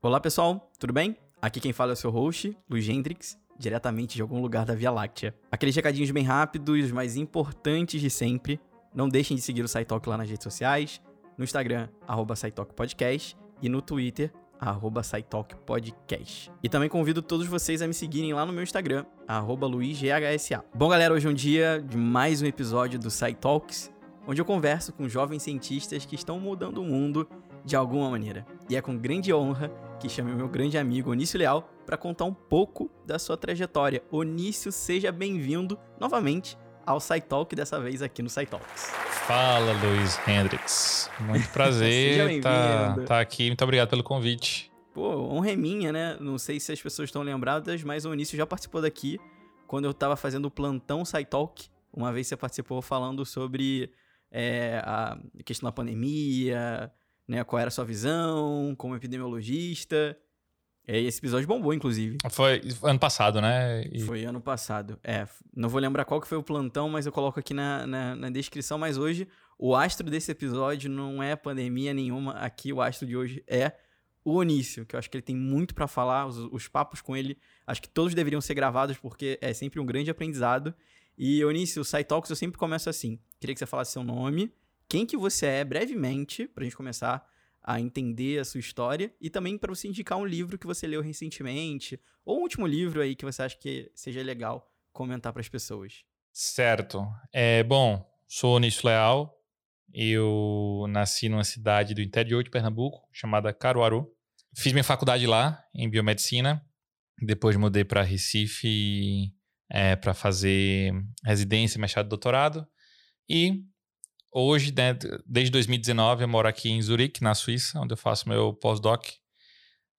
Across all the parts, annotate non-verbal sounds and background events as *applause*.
Olá pessoal, tudo bem? Aqui quem fala é o seu host, Luiz Hendrix, diretamente de algum lugar da Via Láctea. Aqueles recadinhos bem rápidos, mais importantes de sempre. Não deixem de seguir o SciTalk lá nas redes sociais, no Instagram, arroba e no Twitter, arroba. E também convido todos vocês a me seguirem lá no meu Instagram, arroba LuizGHSA. Bom, galera, hoje é um dia de mais um episódio do SciTalks, onde eu converso com jovens cientistas que estão mudando o mundo de alguma maneira. E é com grande honra que chamo meu grande amigo Onício Leal para contar um pouco da sua trajetória. Onício, seja bem-vindo novamente ao SciTalk, dessa vez aqui no SciTalks. Fala, Luiz Hendrix. Muito *laughs* prazer estar tá, tá aqui. Muito obrigado pelo convite. Pô, honra é minha, né? Não sei se as pessoas estão lembradas, mas o Onício já participou daqui quando eu estava fazendo o plantão SciTalk. Uma vez você participou falando sobre é, a questão da pandemia, né? Qual era a sua visão como epidemiologista. É, esse episódio bombou, inclusive. Foi ano passado, né? E... Foi ano passado. É, não vou lembrar qual que foi o plantão, mas eu coloco aqui na, na, na, descrição. Mas hoje, o astro desse episódio não é pandemia nenhuma. Aqui, o astro de hoje é o Onício, que eu acho que ele tem muito para falar. Os, os papos com ele, acho que todos deveriam ser gravados, porque é sempre um grande aprendizado. E, Onício, o SciTalks eu sempre começo assim. Queria que você falasse seu nome, quem que você é, brevemente, pra gente começar a entender a sua história e também para você indicar um livro que você leu recentemente ou um último livro aí que você acha que seja legal comentar para as pessoas. Certo. É, bom, sou Onício Leal. Eu nasci numa cidade do interior de Pernambuco chamada Caruaru. Fiz minha faculdade lá em biomedicina. Depois mudei para Recife é, para fazer residência, mestrado e doutorado. E Hoje, né, desde 2019, eu moro aqui em Zurique, na Suíça, onde eu faço meu pós-doc,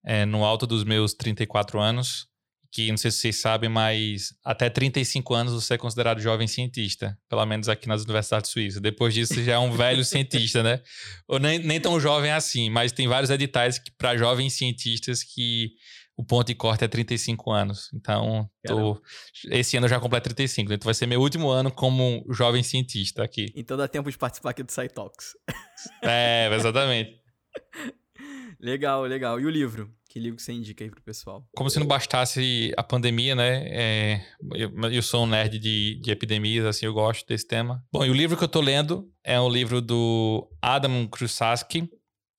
é, no alto dos meus 34 anos, que não sei se vocês sabem, mas até 35 anos você é considerado jovem cientista, pelo menos aqui nas universidades suíças. Depois disso, você já é um velho cientista, né? Ou nem, nem tão jovem assim, mas tem vários editais para jovens cientistas que o ponto de corte é 35 anos. Então, tô, esse ano eu já completo 35. Então, vai ser meu último ano como jovem cientista aqui. Então, dá tempo de participar aqui do SciTalks. *laughs* É, exatamente. *laughs* legal, legal. E o livro? Que livro que você indica aí pro pessoal? Como se não bastasse a pandemia, né? É, eu, eu, sou um nerd de, de epidemias, assim, eu gosto desse tema. Bom, e o livro que eu tô lendo é um livro do Adam Krusaski,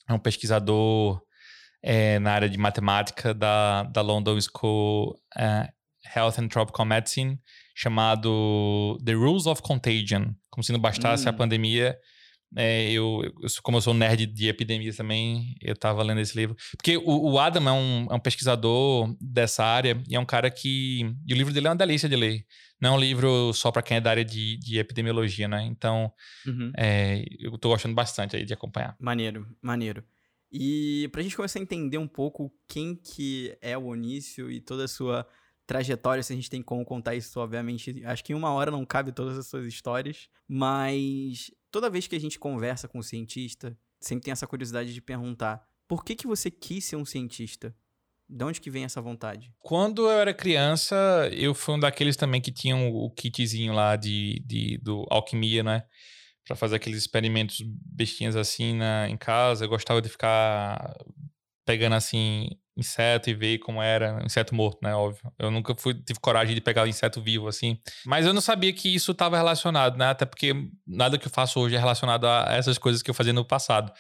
é um pesquisador é, na área de matemática da, da London School uh, Health and Tropical Medicine, chamado The Rules of Contagion. Como se não bastasse hum. a pandemia, é, eu, eu, como eu sou nerd de epidemias também, eu estava lendo esse livro. Porque o, o Adam é um, é um, pesquisador dessa área e é um cara que. E o livro dele é uma delícia de ler. Não é um livro só para quem é da área de, de epidemiologia, né? Então, uhum. é, eu estou gostando bastante aí de acompanhar. Maneiro, maneiro. E pra gente começar a entender um pouco quem que é o Onício e toda a sua trajetória, se a gente tem como contar isso, obviamente, acho que em uma hora não cabe todas as suas histórias, mas toda vez que a gente conversa com um cientista, sempre tem essa curiosidade de perguntar, por que que você quis ser um cientista? De onde que vem essa vontade? Quando eu era criança, eu fui um daqueles também que tinham o kitzinho lá de, de do alquimia, né? Para fazer aqueles experimentos bestinhas assim na, em casa. Eu gostava de ficar pegando assim inseto e ver como era, inseto morto, né, óbvio. Eu nunca fui, tive coragem de pegar inseto vivo assim, mas eu não sabia que isso estava relacionado, né, até porque nada que eu faço hoje é relacionado a essas coisas que eu fazia no passado,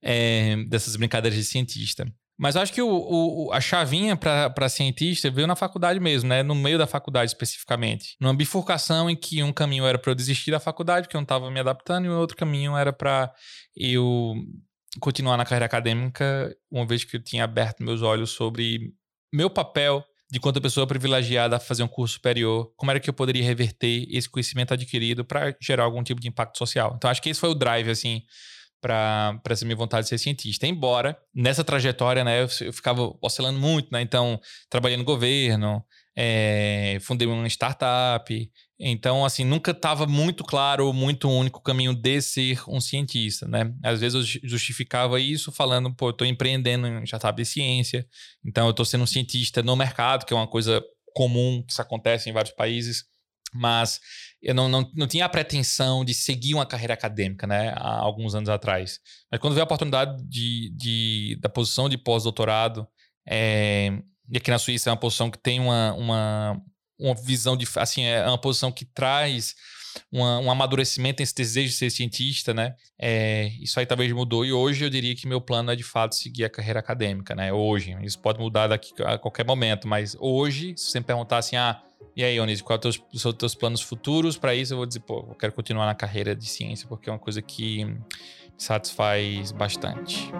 é, dessas brincadeiras de cientista. Mas acho que o, o, a chavinha para cientista veio na faculdade mesmo, né? No meio da faculdade especificamente. Numa bifurcação em que um caminho era para eu desistir da faculdade, porque eu não estava me adaptando, e o outro caminho era para eu continuar na carreira acadêmica, uma vez que eu tinha aberto meus olhos sobre meu papel de quanto pessoa privilegiada a fazer um curso superior, como era que eu poderia reverter esse conhecimento adquirido para gerar algum tipo de impacto social. Então acho que esse foi o drive assim para essa minha vontade de ser cientista. Embora nessa trajetória, né, eu, eu ficava oscilando muito, né? Então, trabalhei no governo, é, fundei uma startup. Então, assim, nunca estava muito claro, muito único o caminho de ser um cientista, né? Às vezes eu justificava isso falando, pô, eu estou empreendendo em startup de ciência, então eu estou sendo um cientista no mercado, que é uma coisa comum que isso acontece em vários países. Mas eu não, não, não tinha a pretensão de seguir uma carreira acadêmica, né, há alguns anos atrás. Mas quando veio a oportunidade de, de da posição de pós-doutorado, é, e aqui na Suíça é uma posição que tem uma, uma, uma visão de, assim, é uma posição que traz uma, um amadurecimento nesse desejo de ser cientista, né? É, isso aí talvez mudou e hoje eu diria que meu plano é de fato seguir a carreira acadêmica, né? Hoje, isso pode mudar daqui a qualquer momento, mas hoje, se você me perguntar assim, ah, e aí, Onísio, quais são os teus, planos futuros? Para isso, eu vou dizer, pô, eu quero continuar na carreira de ciência, porque é uma coisa que me satisfaz bastante.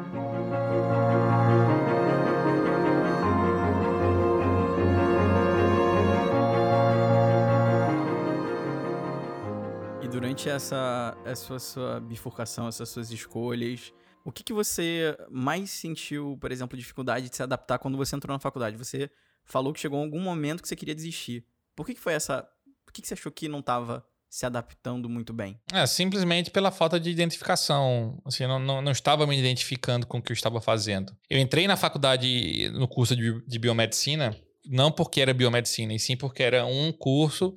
E durante essa, essa sua bifurcação, essas suas escolhas, o que, que você mais sentiu, por exemplo, dificuldade de se adaptar quando você entrou na faculdade? Você falou que chegou algum momento que você queria desistir. Por que, que foi essa. Por que, que você achou que não estava se adaptando muito bem? É, simplesmente pela falta de identificação. Assim, não, não, não, estava me identificando com o que eu estava fazendo. Eu entrei na faculdade, no curso de, de biomedicina, não porque era biomedicina, e sim porque era um curso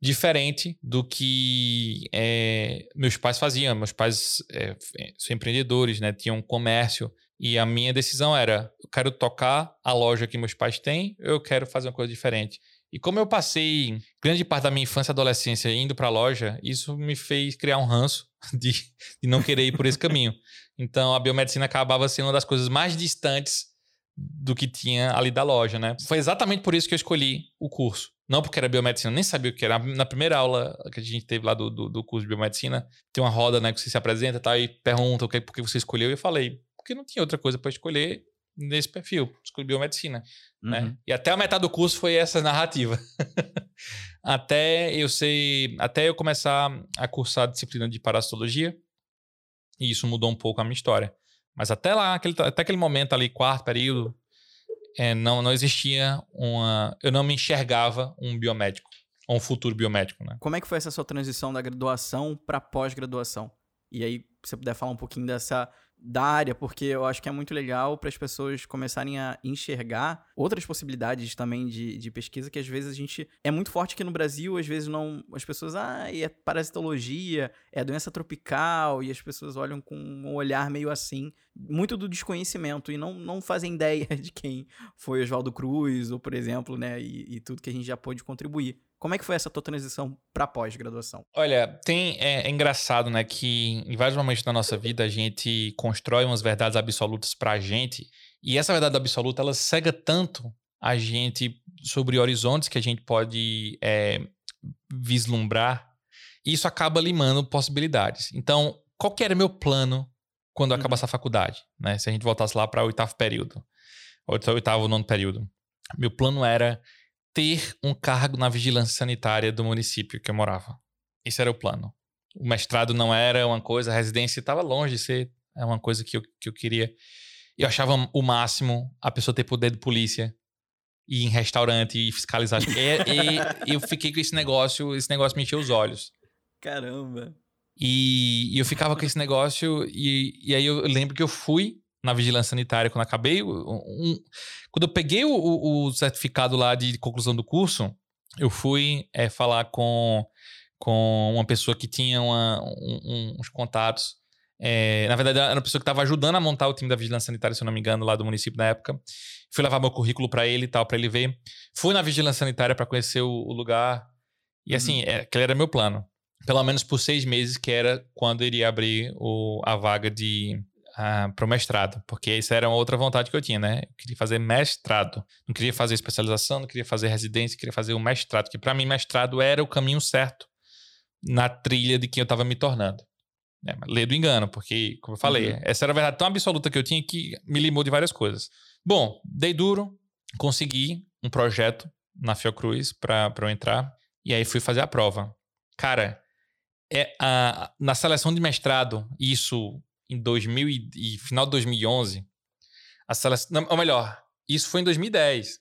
diferente do que é, meus pais faziam. Meus pais é, são empreendedores, né? Tinham um comércio. E a minha decisão era: eu quero tocar a loja que meus pais têm, eu quero fazer uma coisa diferente. E como eu passei grande parte da minha infância e adolescência indo para a loja, isso me fez criar um ranço *laughs* de, de não querer ir por esse caminho. Então a biomedicina acabava sendo uma das coisas mais distantes do que tinha ali da loja, né? Foi exatamente por isso que eu escolhi o curso. Não porque era biomedicina, nem sabia o que era. Na primeira aula que a gente teve lá do, do, do curso de biomedicina, tem uma roda, né, que você se apresenta tá, e pergunta o que, por que você escolheu. E eu falei, porque não tinha outra coisa para escolher nesse perfil, escolhi biomedicina. Né? Uhum. E até a metade do curso foi essa narrativa. *laughs* até eu sei, até eu começar a cursar a disciplina de parasitologia, e isso mudou um pouco a minha história. Mas até lá, aquele, até aquele momento ali, quarto período, é, não, não existia uma. Eu não me enxergava um biomédico, ou um futuro biomédico. Né? Como é que foi essa sua transição da graduação para pós-graduação? E aí, se você puder falar um pouquinho dessa da área, porque eu acho que é muito legal para as pessoas começarem a enxergar outras possibilidades também de, de pesquisa que às vezes a gente é muito forte aqui no Brasil, às vezes não as pessoas ah é parasitologia, é doença tropical e as pessoas olham com um olhar meio assim, muito do desconhecimento e não, não fazem ideia *laughs* de quem foi Oswaldo Cruz ou por exemplo, né, e, e tudo que a gente já pôde contribuir. Como é que foi essa tua transição para pós-graduação? Olha, tem é, é, engraçado, né, que em vários momentos da nossa vida a gente constrói umas verdades absolutas para a gente e essa verdade absoluta ela cega tanto a gente sobre horizontes que a gente pode é, vislumbrar e isso acaba limando possibilidades. Então, qual que era meu plano quando eu acabasse uhum. a faculdade, né? Se a gente voltasse lá para o oitavo período, oitavo, nono período, meu plano era ter um cargo na vigilância sanitária do município que eu morava. Esse era o plano. O mestrado não era uma coisa, a residência estava longe de ser é uma coisa que eu, que eu queria. Eu achava o máximo a pessoa ter poder de polícia, ir em restaurante e fiscalizar. e, *laughs* e eu fiquei com esse negócio, esse negócio me encheu os olhos. Caramba. E, e eu ficava com esse negócio, e, e aí eu lembro que eu fui na vigilância sanitária quando acabei. Um, quando eu peguei o, o, certificado lá de conclusão do curso, eu fui é, falar com, com uma pessoa que tinha uma, um, uns contatos. É, na verdade, era uma pessoa que estava ajudando a montar o time da vigilância sanitária, se eu não me engano, lá do município na época. Fui levar meu currículo para ele e tal, para ele ver. Fui na vigilância sanitária para conhecer o, o, lugar. E uhum. assim, é, aquele era meu plano. Pelo menos por seis meses, que era quando iria abrir o, a vaga de, para o mestrado, porque isso era uma outra vontade que eu tinha, né? Eu queria fazer mestrado. Não queria fazer especialização, não queria fazer residência, queria fazer o mestrado, que para mim mestrado era o caminho certo na trilha de quem eu estava me tornando. É, lê do engano, porque, como eu falei, uhum. essa era a verdade tão absoluta que eu tinha que me limou de várias coisas. Bom, dei duro, consegui um projeto na Fiocruz para eu entrar, e aí fui fazer a prova. Cara, é a, na seleção de mestrado, isso em 2000 e, e final de 2011, a seleção, ou melhor, isso foi em 2010,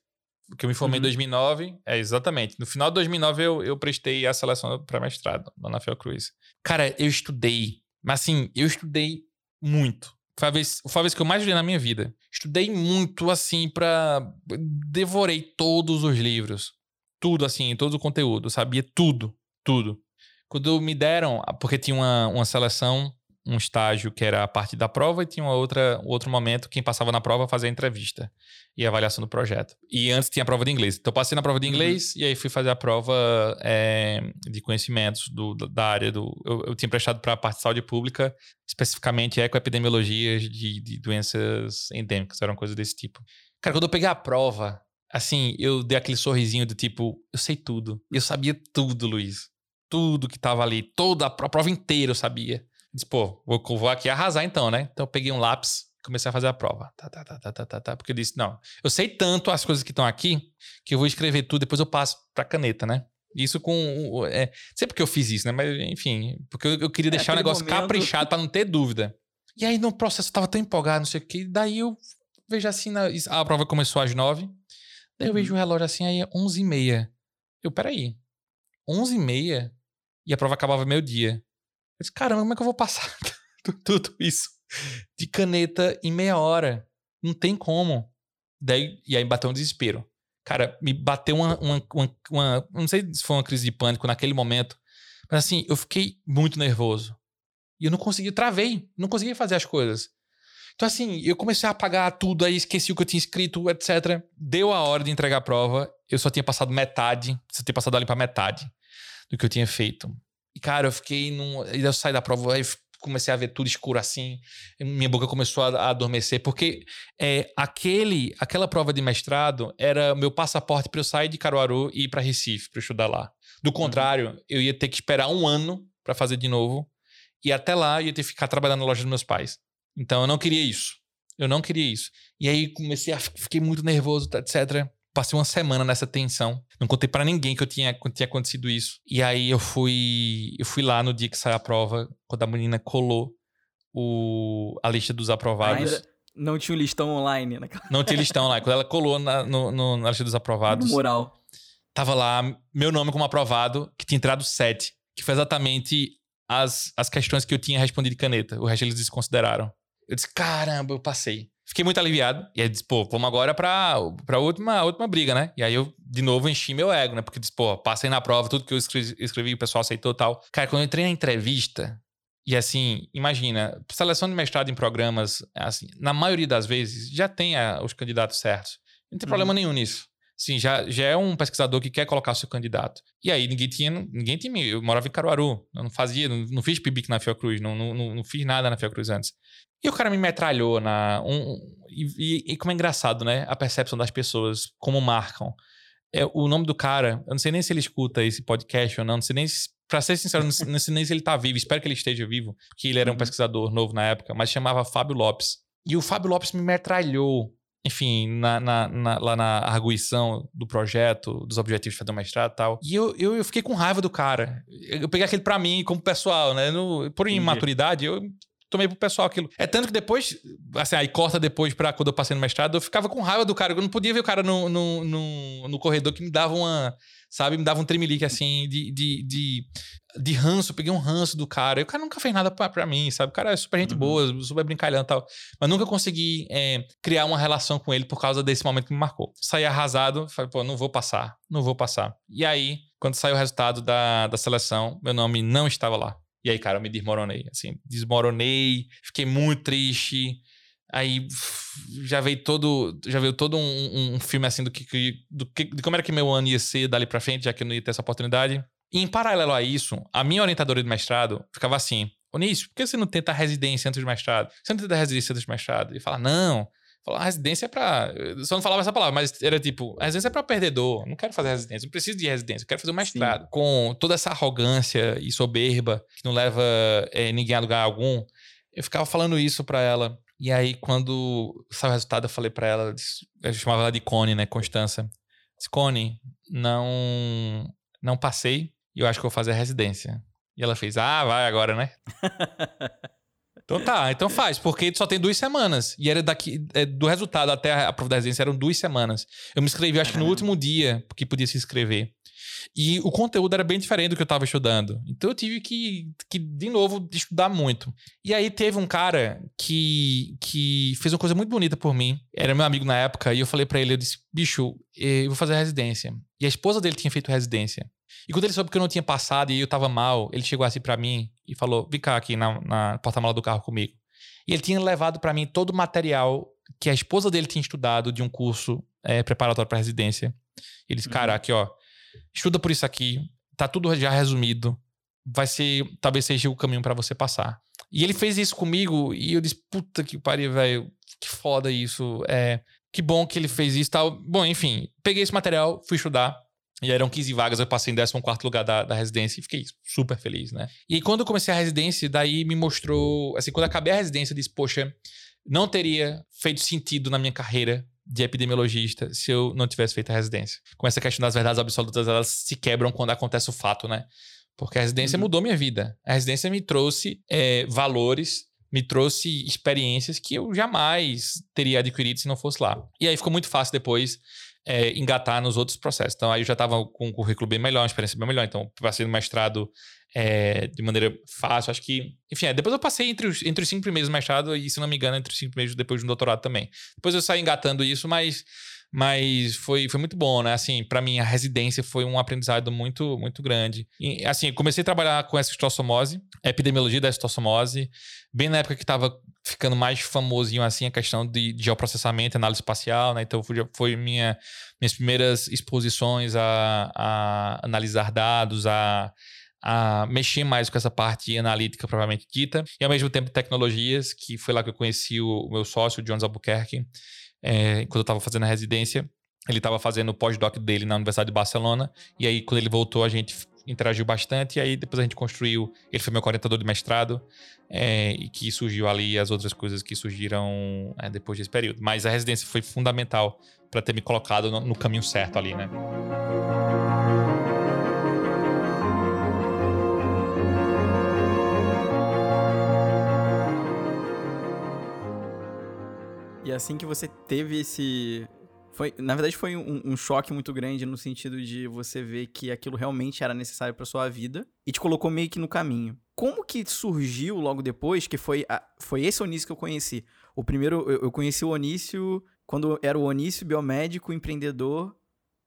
porque eu me formei uhum. em 2009, é exatamente. No final de 2009 eu, eu prestei a seleção para mestrado lá na Fiocruz. Cara, eu estudei, mas assim, eu estudei muito. Foi a vez, foi a vez que eu mais estudei na minha vida. Estudei muito, assim, pra. Devorei todos os livros. Tudo, assim, todo o conteúdo. Sabia tudo. Tudo. Quando me deram, porque tinha uma, uma seleção, um estágio que era a parte da prova e tinha uma outra, um outro momento, quem passava na prova fazia a entrevista e a avaliação do projeto. E antes tinha a prova de inglês. Então passei na prova de uhum. inglês uhum. e aí fui fazer a prova é, de conhecimentos do, da área do... Eu, eu tinha prestado para a parte de saúde pública, especificamente ecoepidemiologias de, de doenças endêmicas, eram coisas desse tipo. Cara, quando eu peguei a prova, assim, eu dei aquele sorrisinho do tipo, eu sei tudo. Eu sabia tudo, Luiz. Tudo que tava ali, toda a prova inteira eu sabia. Disse, pô, vou, vou aqui arrasar então, né? Então eu peguei um lápis, comecei a fazer a prova. Tá, tá, tá, tá, tá, tá, tá. Porque eu disse, não, eu sei tanto as coisas que estão aqui que eu vou escrever tudo, depois eu passo pra caneta, né? Isso com. É, sempre que eu fiz isso, né? Mas, enfim, porque eu, eu queria é, deixar é, o negócio momento... caprichado para não ter dúvida. E aí no processo eu tava tão empolgado, não sei o que. Daí eu vejo assim, na, a prova começou às nove. Daí eu vejo o relógio assim, aí é onze e meia. Eu, peraí, onze e meia? E a prova acabava meio-dia. Eu disse, caramba, como é que eu vou passar *laughs* tudo isso de caneta em meia hora? Não tem como. Daí, e aí bateu um desespero. Cara, me bateu uma, uma, uma, uma, Não sei se foi uma crise de pânico naquele momento, mas assim, eu fiquei muito nervoso. E eu não consegui, travei, não consegui fazer as coisas. Então, assim, eu comecei a apagar tudo, aí esqueci o que eu tinha escrito, etc. Deu a hora de entregar a prova, eu só tinha passado metade, só tinha passado ali para metade do que eu tinha feito. Cara, eu fiquei num. E eu saí da prova, aí comecei a ver tudo escuro assim, minha boca começou a, a adormecer, porque é, aquele, aquela prova de mestrado era meu passaporte para eu sair de Caruaru e ir para Recife, para estudar lá. Do uhum. contrário, uhum. eu ia ter que esperar um ano para fazer de novo, e até lá eu ia ter que ficar trabalhando na loja dos meus pais. Então eu não queria isso. Eu não queria isso. E aí comecei a fiquei muito nervoso, etc. Passei uma semana nessa tensão. Não contei para ninguém que eu tinha, que tinha acontecido isso. E aí eu fui, eu fui lá no dia que saiu a prova, quando a menina colou o, a lista dos aprovados. Ainda não tinha o listão online, né? Não tinha listão online. Quando ela colou na, no, no, na lista dos aprovados. No moral. Tava lá meu nome como aprovado, que tinha entrado sete. Que foi exatamente as, as questões que eu tinha respondido de caneta. O resto eles desconsideraram. Eu disse, caramba, eu passei. Fiquei muito aliviado. E aí disse, pô, vamos agora pra, pra última, última briga, né? E aí eu, de novo, enchi meu ego, né? Porque disse, pô, passei na prova, tudo que eu escrevi, escrevi o pessoal aceitou e tal. Cara, quando eu entrei na entrevista, e assim, imagina, seleção de mestrado em programas, assim, na maioria das vezes, já tem a, os candidatos certos. Não tem uhum. problema nenhum nisso. Sim, já, já é um pesquisador que quer colocar seu candidato. E aí ninguém tinha, ninguém tinha. Eu morava em Caruaru, eu não fazia, não, não fiz PIBIC na Fiocruz, não, não, não, não fiz nada na Fiocruz antes. E o cara me metralhou na. Um, e, e, como é engraçado, né? A percepção das pessoas, como marcam. É, o nome do cara, eu não sei nem se ele escuta esse podcast ou não, não sei nem se, Pra ser sincero, não sei nem se ele tá vivo, espero que ele esteja vivo, porque ele era um uhum. pesquisador novo na época, mas chamava Fábio Lopes. E o Fábio Lopes me metralhou, enfim, na, na, na, lá na arguição do projeto, dos objetivos de fazer o mestrado e tal. E eu, eu, eu, fiquei com raiva do cara. Eu peguei aquele pra mim como pessoal, né? No, por imaturidade, eu tomei pro pessoal aquilo. É tanto que depois, assim, aí corta depois pra quando eu passei no mestrado, eu ficava com raiva do cara. Eu não podia ver o cara no, no, no, no corredor que me dava uma, sabe, me dava um tremelique assim de, de, de, de ranço. peguei um ranço do cara. E o cara nunca fez nada pra, pra mim, sabe? O cara é super gente uhum. boa, super brincalhão e tal. Mas nunca consegui é, criar uma relação com ele por causa desse momento que me marcou. Saí arrasado, falei, pô, não vou passar, não vou passar. E aí, quando saiu o resultado da, da seleção, meu nome não estava lá. E aí, cara, eu me desmoronei, assim, desmoronei, fiquei muito triste. Aí já veio todo, já veio todo um, um filme assim do que, do que, de como era que meu ano ia ser dali para frente, já que eu não ia ter essa oportunidade. E em paralelo a isso, a minha orientadora de mestrado ficava assim: Onísio, por que você não tenta residência antes do mestrado? Você não tenta residência antes do mestrado? E fala: Não, Falar, a residência é pra. Eu só não falava essa palavra, mas era tipo, a residência é pra perdedor. Não quero fazer residência, não preciso de residência, eu quero fazer um mestrado. Sim. Com toda essa arrogância e soberba que não leva é, ninguém a lugar algum. Eu ficava falando isso pra ela. E aí, quando saiu o resultado, eu falei pra ela, eu chamava ela de Cone, né? Constança. Disse, Cone, não, não passei e eu acho que vou fazer a residência. E ela fez, ah, vai agora, né? *laughs* Então tá, então faz, porque só tem duas semanas. E era daqui, é, do resultado até a prova da residência eram duas semanas. Eu me inscrevi, acho que no último dia que podia se inscrever. E o conteúdo era bem diferente do que eu estava estudando. Então eu tive que, que, de novo, estudar muito. E aí teve um cara que, que fez uma coisa muito bonita por mim. Era meu amigo na época. E eu falei para ele, eu disse, bicho, eu vou fazer residência. E a esposa dele tinha feito residência. E quando ele soube que eu não tinha passado e eu tava mal, ele chegou assim para mim e falou, vem cá aqui na, na porta-mala do carro comigo. E ele tinha levado para mim todo o material que a esposa dele tinha estudado de um curso é, preparatório para residência. Ele disse, cara, uhum. aqui ó, estuda por isso aqui, tá tudo já resumido, vai ser, talvez seja o caminho para você passar. E ele fez isso comigo e eu disse, puta que pariu, velho, que foda isso, é, que bom que ele fez isso tal. Bom, enfim, peguei esse material, fui estudar, e eram 15 vagas, eu passei em 14 lugar da, da residência e fiquei super feliz, né? E quando eu comecei a residência, daí me mostrou. Assim, quando acabei a residência, eu disse, poxa, não teria feito sentido na minha carreira de epidemiologista se eu não tivesse feito a residência. Com essa questão das verdades absolutas, elas se quebram quando acontece o fato, né? Porque a residência uhum. mudou minha vida. A residência me trouxe é, valores, me trouxe experiências que eu jamais teria adquirido se não fosse lá. E aí ficou muito fácil depois é, engatar nos outros processos. Então, aí eu já estava com um currículo bem melhor, uma experiência bem melhor. Então, passei no mestrado é, de maneira fácil. Acho que, enfim, é, depois eu passei entre os, entre os cinco primeiros do mestrado e, se não me engano, entre os cinco primeiros depois do doutorado também. Depois eu saí engatando isso, mas, mas foi, foi muito bom, né? Assim, para mim, a residência foi um aprendizado muito, muito grande. E, assim, comecei a trabalhar com essa estossomose, epidemiologia da estossomose, bem na época que estava ficando mais famosinho assim a questão de, de geoprocessamento, análise espacial, né? Então foi, foi minha, minhas primeiras exposições a, a analisar dados, a a mexer mais com essa parte analítica propriamente dita, e ao mesmo tempo tecnologias, que foi lá que eu conheci o, meu sócio, o Jones Albuquerque, é, quando eu estava fazendo a residência. Ele estava fazendo o pós-doc dele na Universidade de Barcelona, e aí quando ele voltou a gente interagiu bastante, e aí depois a gente construiu, ele foi meu orientador de mestrado, é, e que surgiu ali as outras coisas que surgiram é, depois desse período. Mas a residência foi fundamental para ter me colocado no, no caminho certo ali, né? E assim que você teve esse. Foi, na verdade, foi um, um, choque muito grande no sentido de você ver que aquilo realmente era necessário para sua vida e te colocou meio que no caminho. Como que surgiu logo depois, que foi, a, foi esse Onício que eu conheci? O primeiro, eu, eu conheci o Onício quando era o Onício biomédico, empreendedor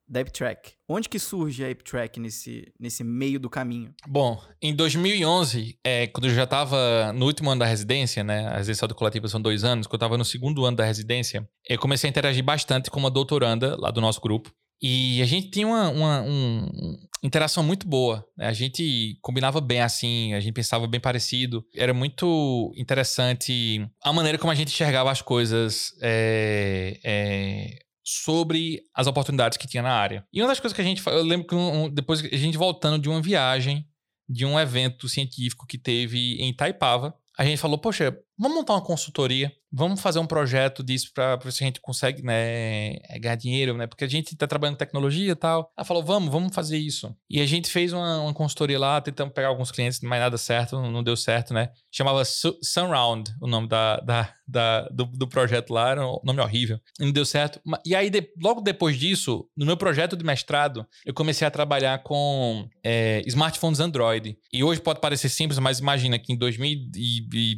da AppTrack. Onde que surge a AppTrack nesse, nesse meio do caminho? Bom, em 2011, é, quando eu já estava no último ano da residência, né? A residência coletiva são dois anos. Quando eu estava no segundo ano da residência, eu comecei a interagir bastante com uma doutoranda lá do nosso grupo. E a gente tinha uma, uma um, interação muito boa. Né? A gente combinava bem assim, a gente pensava bem parecido. Era muito interessante a maneira como a gente enxergava as coisas. É, é, sobre as oportunidades que tinha na área. E uma das coisas que a gente. Eu lembro que um, depois a gente voltando de uma viagem, de um evento científico que teve em Itaipava, a gente falou: Poxa, vamos montar uma consultoria vamos fazer um projeto disso para ver se a gente consegue né, é, ganhar dinheiro, né? Porque a gente está trabalhando em tecnologia e tal. Ela falou, vamos, vamos fazer isso. E a gente fez uma, uma consultoria lá, tentamos pegar alguns clientes, mas nada certo, não, deu certo, né? Chamava Sunround, o nome da, da, da do, do, projeto lá, era um nome horrível. Não deu certo. E aí, de, logo depois disso, no meu projeto de mestrado, eu comecei a trabalhar com é, smartphones Android. E hoje pode parecer simples, mas imagina que em 2000 e, e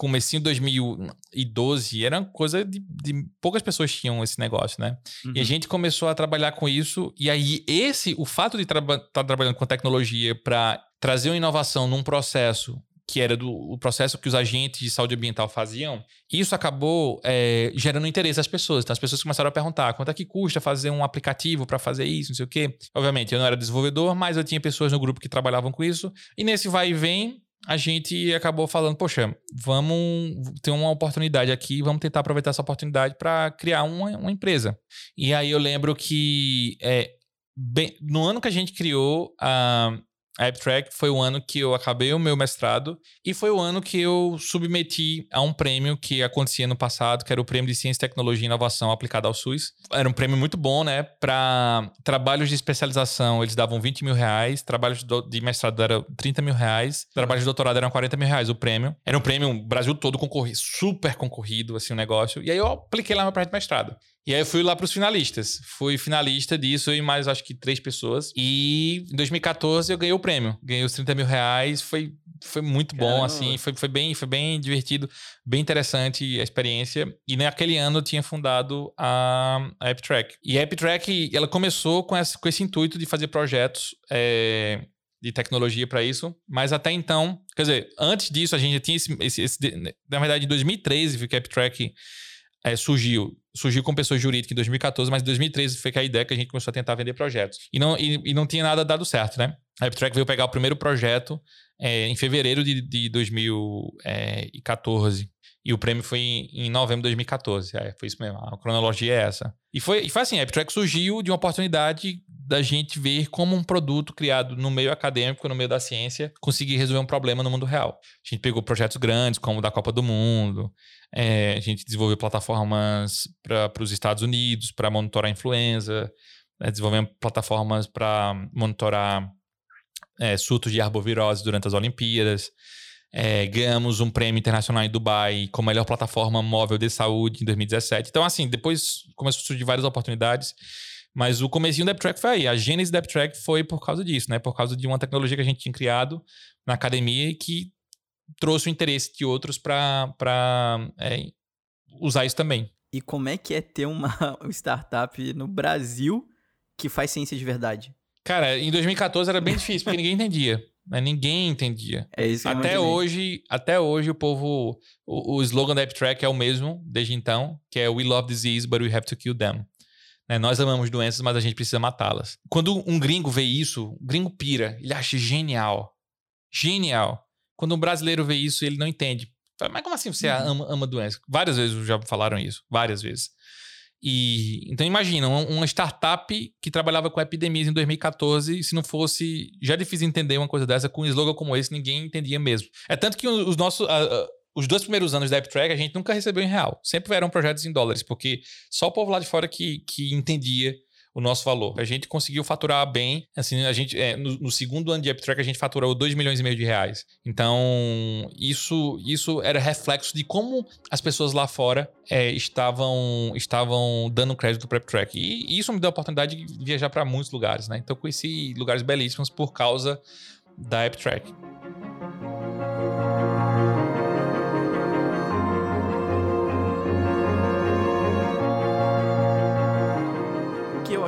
comecinho de 2012, era coisa de, de, poucas pessoas tinham esse negócio, né? Uhum. E a uhum. gente começou a trabalhar com isso e aí esse, o fato de estar tá trabalhando com tecnologia para trazer uma inovação num processo que era do o processo que os agentes de saúde ambiental faziam, isso acabou é, gerando interesse às pessoas. Então, as pessoas começaram a perguntar quanto é que custa fazer um aplicativo para fazer isso, não sei o quê. Obviamente, eu não era desenvolvedor, mas eu tinha pessoas no grupo que trabalhavam com isso. E nesse vai e vem, a gente acabou falando, poxa, vamos ter uma oportunidade aqui, vamos tentar aproveitar essa oportunidade para criar uma, uma, empresa. E aí eu lembro que é, bem, no ano que a gente criou a, a AppTrack foi o ano que eu acabei o meu mestrado e foi o ano que eu submeti a um prêmio que acontecia no passado, que era o Prêmio de Ciência, Tecnologia e Inovação aplicado ao SUS. Era um prêmio muito bom, né? Para trabalhos de especialização, eles davam 20 mil reais, trabalhos de mestrado eram 30 mil reais, trabalhos de doutorado eram 40 mil reais o prêmio. Era um prêmio, o Brasil todo concorrido, super concorrido, assim, o um negócio. E aí eu apliquei lá meu projeto de mestrado. E aí eu fui lá para os finalistas. Fui finalista disso e mais acho que três pessoas. E em 2014 eu ganhei o prêmio. Ganhei os 30 mil reais. Foi, foi muito Caramba. bom, assim. Foi, foi, bem, foi bem divertido, bem interessante a experiência. E naquele ano eu tinha fundado a, a AppTrack. E a AppTrack, ela começou com esse, com esse intuito de fazer projetos... É, de tecnologia para isso, mas até então, quer dizer, antes disso a gente já tinha esse, esse, esse na verdade em 2013 o AppTrack é, surgiu. Surgiu com pessoa jurídica em 2014, mas em 2013 foi que a ideia que a gente começou a tentar vender projetos. E não, e, e não tinha nada dado certo, né? A AppTrack veio pegar o primeiro projeto é, em fevereiro de, de 2014. E o prêmio foi em, em novembro de 2014. É, foi isso mesmo. A cronologia é essa. E foi, e foi assim: a AppTrack surgiu de uma oportunidade da gente ver como um produto criado no meio acadêmico, no meio da ciência, conseguir resolver um problema no mundo real. A gente pegou projetos grandes, como o da Copa do Mundo, é, a gente desenvolveu plataformas para os Estados Unidos para monitorar a influenza, né, desenvolvemos plataformas para monitorar é, surtos de arbovirose durante as Olimpíadas. É, ganhamos um prêmio internacional em Dubai como melhor plataforma móvel de saúde em 2017. Então, assim, depois começou a surgir várias oportunidades. Mas o comecinho da AppTrack foi aí. A gênese da AppTrack foi por causa disso, né? Por causa de uma tecnologia que a gente tinha criado na academia e que trouxe o interesse de outros para é, usar isso também. E como é que é ter uma *laughs* startup no Brasil que faz ciência de verdade? Cara, em 2014 era bem difícil, porque ninguém entendia. Né? Ninguém entendia. É isso que até hoje, até hoje o povo, o, o slogan da AppTrack é o mesmo desde então, que é We love disease, but we have to kill them. Né? Nós amamos doenças, mas a gente precisa matá-las. Quando um gringo vê isso, o gringo pira. Ele acha genial. Genial. Quando um brasileiro vê isso, ele não entende. Mas como assim você uhum. ama, ama doença? Várias vezes já falaram isso. Várias vezes. E então imagina, uma startup que trabalhava com epidemias em 2014, se não fosse já difícil entender uma coisa dessa com um slogan como esse, ninguém entendia mesmo. É tanto que os nossos os dois primeiros anos da AppTrack a gente nunca recebeu em real. Sempre eram projetos em dólares, porque só o povo lá de fora que, que entendia o nosso valor. A gente conseguiu faturar bem. Assim, a gente, é, no, no, segundo ano de AppTrack, a gente faturou 2 milhões e meio de reais. Então, isso, isso era reflexo de como as pessoas lá fora é, estavam, estavam dando crédito para AppTrack. E, e isso me deu a oportunidade de viajar para muitos lugares. Né? Então, conheci lugares belíssimos por causa da AppTrack.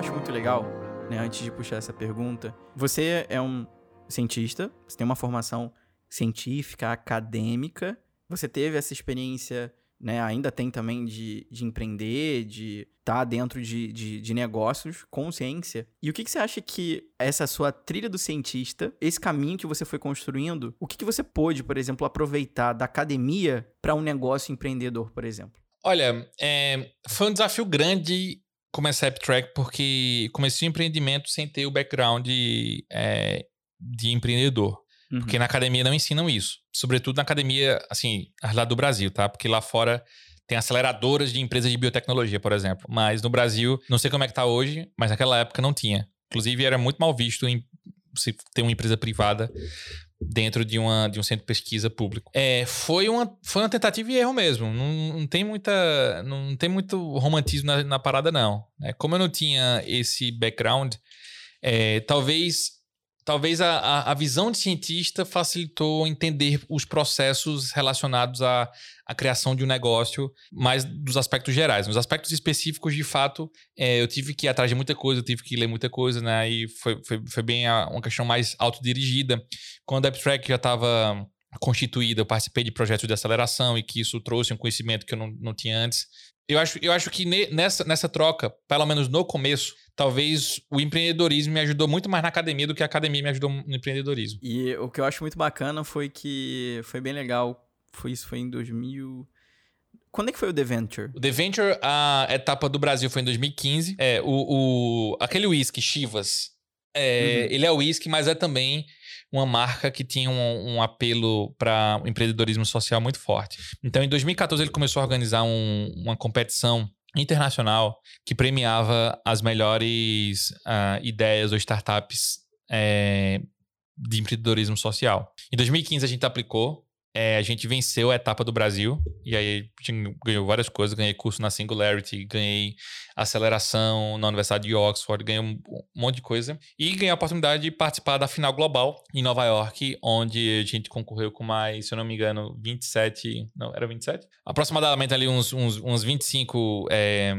Acho muito legal, né, antes de puxar essa pergunta, você é um cientista, você tem uma formação científica, acadêmica, você teve essa experiência, né, ainda tem também de, de empreender, de estar tá dentro de, de, de, negócios com ciência. E o que, que você acha que essa sua trilha do cientista, esse caminho que você foi construindo, o que, que você pôde, por exemplo, aproveitar da academia para um negócio empreendedor, por exemplo? Olha, é, foi um desafio grande começar a AppTrack porque comecei o empreendimento sem ter o background de, é, de empreendedor. Uhum. Porque na academia não ensinam isso. Sobretudo na academia, assim, lá do Brasil, tá? Porque lá fora tem aceleradoras de empresas de biotecnologia, por exemplo. Mas no Brasil, não sei como é que tá hoje, mas naquela época não tinha. Inclusive, era muito mal visto em você ter uma empresa privada dentro de, uma, de um centro de pesquisa público. É, foi, uma, foi uma tentativa e erro mesmo. Não, não tem muita. Não tem muito romantismo na, na parada, não. É, como eu não tinha esse background, é, talvez talvez a, a, visão de cientista facilitou entender os processos relacionados à, à criação de um negócio, mais dos aspectos gerais. Nos aspectos específicos, de fato, é, eu tive que ir atrás de muita coisa, eu tive que ler muita coisa, né? E foi, foi, foi bem a, uma questão mais autodirigida. Quando a AppTrack já estava constituída, eu participei de projetos de aceleração e que isso trouxe um conhecimento que eu não, não tinha antes. Eu acho, eu acho que ne, nessa, nessa troca, pelo menos no começo, talvez o empreendedorismo me ajudou muito mais na academia do que a academia me ajudou no empreendedorismo. E o que eu acho muito bacana foi que foi bem legal. Foi isso, foi em 2000. Quando é que foi o The Venture? O The Venture, a etapa do Brasil foi em 2015. É, o, o, aquele whisky, Chivas, é, uhum. ele é whisky, mas é também uma marca que tinha um, um apelo para o empreendedorismo social muito forte. Então, em 2014, ele começou a organizar um, uma competição internacional que premiava as melhores uh, ideias ou startups é, de empreendedorismo social. Em 2015, a gente aplicou é, a gente venceu a etapa do Brasil, e aí ganhou várias coisas. Ganhei curso na Singularity, ganhei aceleração na Universidade de Oxford, ganhei um monte de coisa. E ganhei a oportunidade de participar da final global em Nova York, onde a gente concorreu com mais, se eu não me engano, 27. Não, era 27? Aproximadamente ali uns, uns, uns 25 é,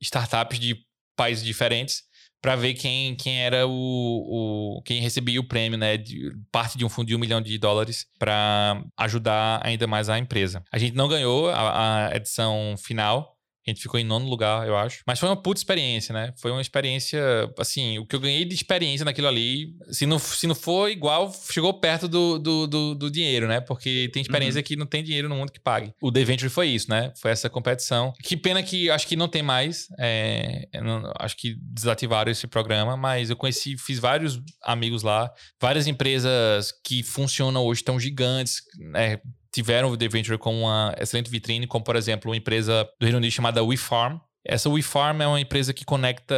startups de países diferentes para ver quem, quem era o, o quem recebia o prêmio, né, de, parte de um fundo de um milhão de dólares para ajudar ainda mais a empresa. A gente não ganhou a, a edição final, a gente ficou em nono lugar, eu acho. Mas foi uma puta experiência, né? Foi uma experiência, assim, o que eu ganhei de experiência naquilo ali, se não, se não for igual, chegou perto do, do, do, do dinheiro, né? Porque tem experiência uhum. que não tem dinheiro no mundo que pague. O The Venture foi isso, né? Foi essa competição. Que pena que acho que não tem mais. É, não, acho que desativaram esse programa, mas eu conheci, fiz vários amigos lá, várias empresas que funcionam hoje, estão gigantes, né? Tiveram o The Venture como uma excelente vitrine, como por exemplo uma empresa do Reino Unido chamada WeFarm. Essa WeFarm é uma empresa que conecta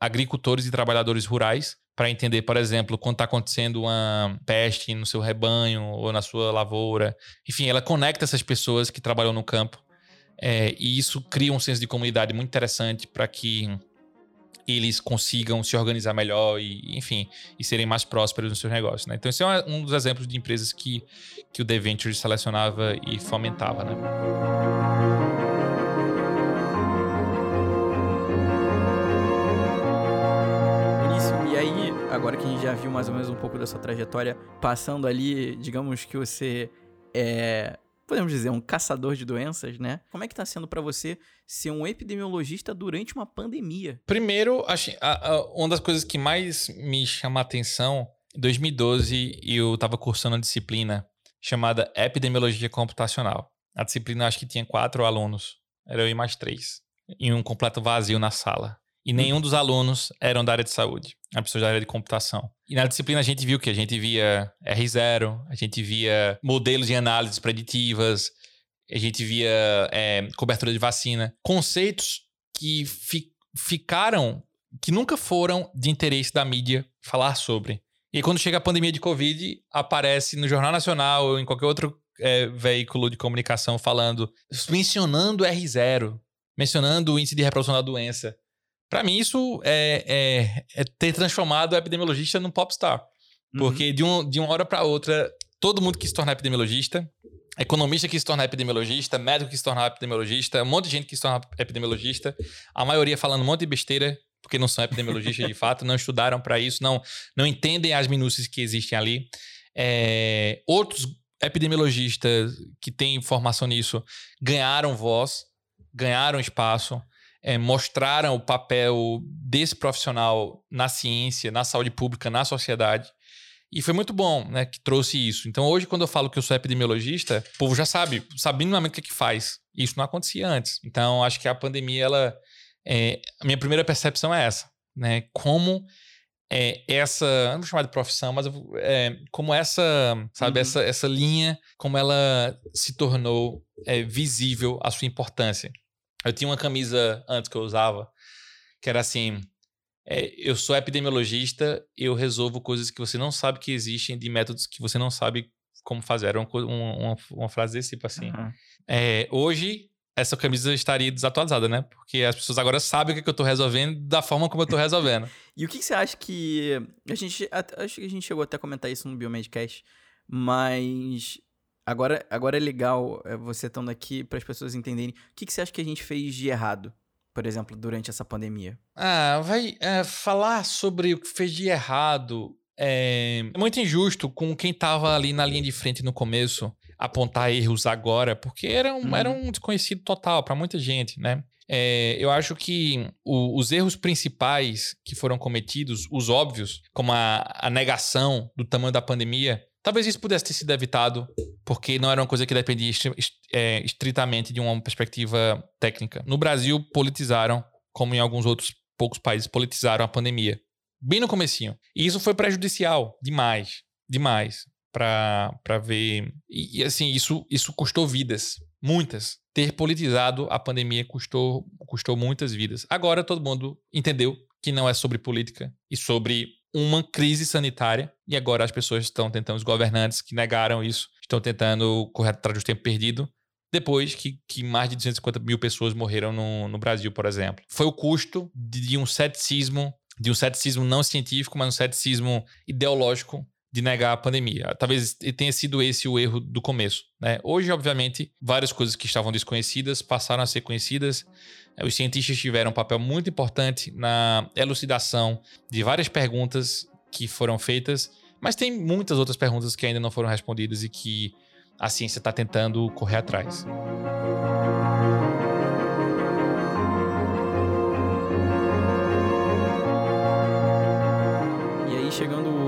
agricultores e trabalhadores rurais para entender, por exemplo, quando está acontecendo uma peste no seu rebanho ou na sua lavoura. Enfim, ela conecta essas pessoas que trabalham no campo. É, e isso cria um senso de comunidade muito interessante para que eles consigam se organizar melhor e, enfim, e serem mais prósperos nos seus negócios. Né? Então, esse é um dos exemplos de empresas que, que o The Venture selecionava e fomentava. Né? E aí, agora que a gente já viu mais ou menos um pouco da sua trajetória, passando ali, digamos que você é podemos dizer, um caçador de doenças, né? Como é que tá sendo para você ser um epidemiologista durante uma pandemia? Primeiro, acho, a, a, uma das coisas que mais me chama a atenção, em 2012 eu estava cursando uma disciplina chamada Epidemiologia Computacional. A disciplina acho que tinha quatro alunos, era eu e mais três, em um completo vazio na sala. E nenhum dos alunos eram da área de saúde, eram pessoas da área de computação. E na disciplina a gente viu que a gente via R0, a gente via modelos de análises preditivas, a gente via é, cobertura de vacina. Conceitos que fi ficaram, que nunca foram de interesse da mídia falar sobre. E quando chega a pandemia de Covid, aparece no Jornal Nacional ou em qualquer outro é, veículo de comunicação falando, mencionando R0, mencionando o índice de reprodução da doença. Para mim, isso é, é, é, ter transformado o epidemiologista num popstar. Uhum. Porque de, um, de uma hora para outra, todo mundo quis se tornar epidemiologista, economista quis se tornar epidemiologista, médico quis se tornar epidemiologista, um monte de gente quis se tornar epidemiologista, a maioria falando um monte de besteira, porque não são epidemiologistas de fato, não estudaram para isso, não, não entendem as minúcias que existem ali. É, outros epidemiologistas que têm formação nisso ganharam voz, ganharam espaço é, mostraram o papel desse profissional na ciência, na saúde pública, na sociedade. E foi muito bom, né, que trouxe isso. Então, hoje, quando eu falo que eu sou epidemiologista, o povo já sabe, sabe minimamente o que, é que faz. Isso não acontecia antes. Então, acho que a pandemia, ela. É, a minha primeira percepção é essa, né? Como é, essa. Não vou chamar de profissão, mas é, como essa, sabe, uhum. essa, essa linha, como ela se tornou é, visível a sua importância. Eu tinha uma camisa antes que eu usava, que era assim: é, eu sou epidemiologista, eu resolvo coisas que você não sabe que existem de métodos que você não sabe como fazer. Era uma, uma, uma frase desse tipo assim. Uhum. É, hoje, essa camisa estaria desatualizada, né? Porque as pessoas agora sabem o que, é que eu estou resolvendo da forma como eu estou resolvendo. *laughs* e o que, que, você acha que. A gente, acho que a gente chegou até a comentar isso no Biomedcast, mas Agora, agora é legal é, você estando aqui para as pessoas entenderem o que, que você acha que a gente fez de errado, por exemplo, durante essa pandemia. Ah, vai é, falar sobre o que fez de errado é muito injusto com quem estava ali na linha de frente no começo apontar erros agora, porque era um, era uhum. um desconhecido total para muita gente, né? É, eu acho que o, os erros principais que foram cometidos, os óbvios, como a, a negação do tamanho da pandemia, Talvez isso pudesse ter sido evitado, porque não era uma coisa que dependia é, estritamente de uma perspectiva técnica. No Brasil, politizaram, como em alguns outros poucos países, politizaram a pandemia. Bem no comecinho. E isso foi prejudicial demais, demais, para ver... E, assim, isso, isso custou vidas, muitas. Ter politizado a pandemia custou, custou muitas vidas. Agora todo mundo entendeu que não é sobre política e sobre uma crise sanitária e agora as pessoas estão tentando, os governantes que negaram isso, estão tentando correr atrás do tempo perdido depois que, que mais de 250 mil pessoas morreram no, no Brasil, por exemplo. Foi o custo de, de um ceticismo, de um ceticismo não científico, mas um ceticismo ideológico de negar a pandemia. Talvez tenha sido esse o erro do começo. Né? Hoje, obviamente, várias coisas que estavam desconhecidas passaram a ser conhecidas. Os cientistas tiveram um papel muito importante na elucidação de várias perguntas que foram feitas, mas tem muitas outras perguntas que ainda não foram respondidas e que a ciência está tentando correr atrás.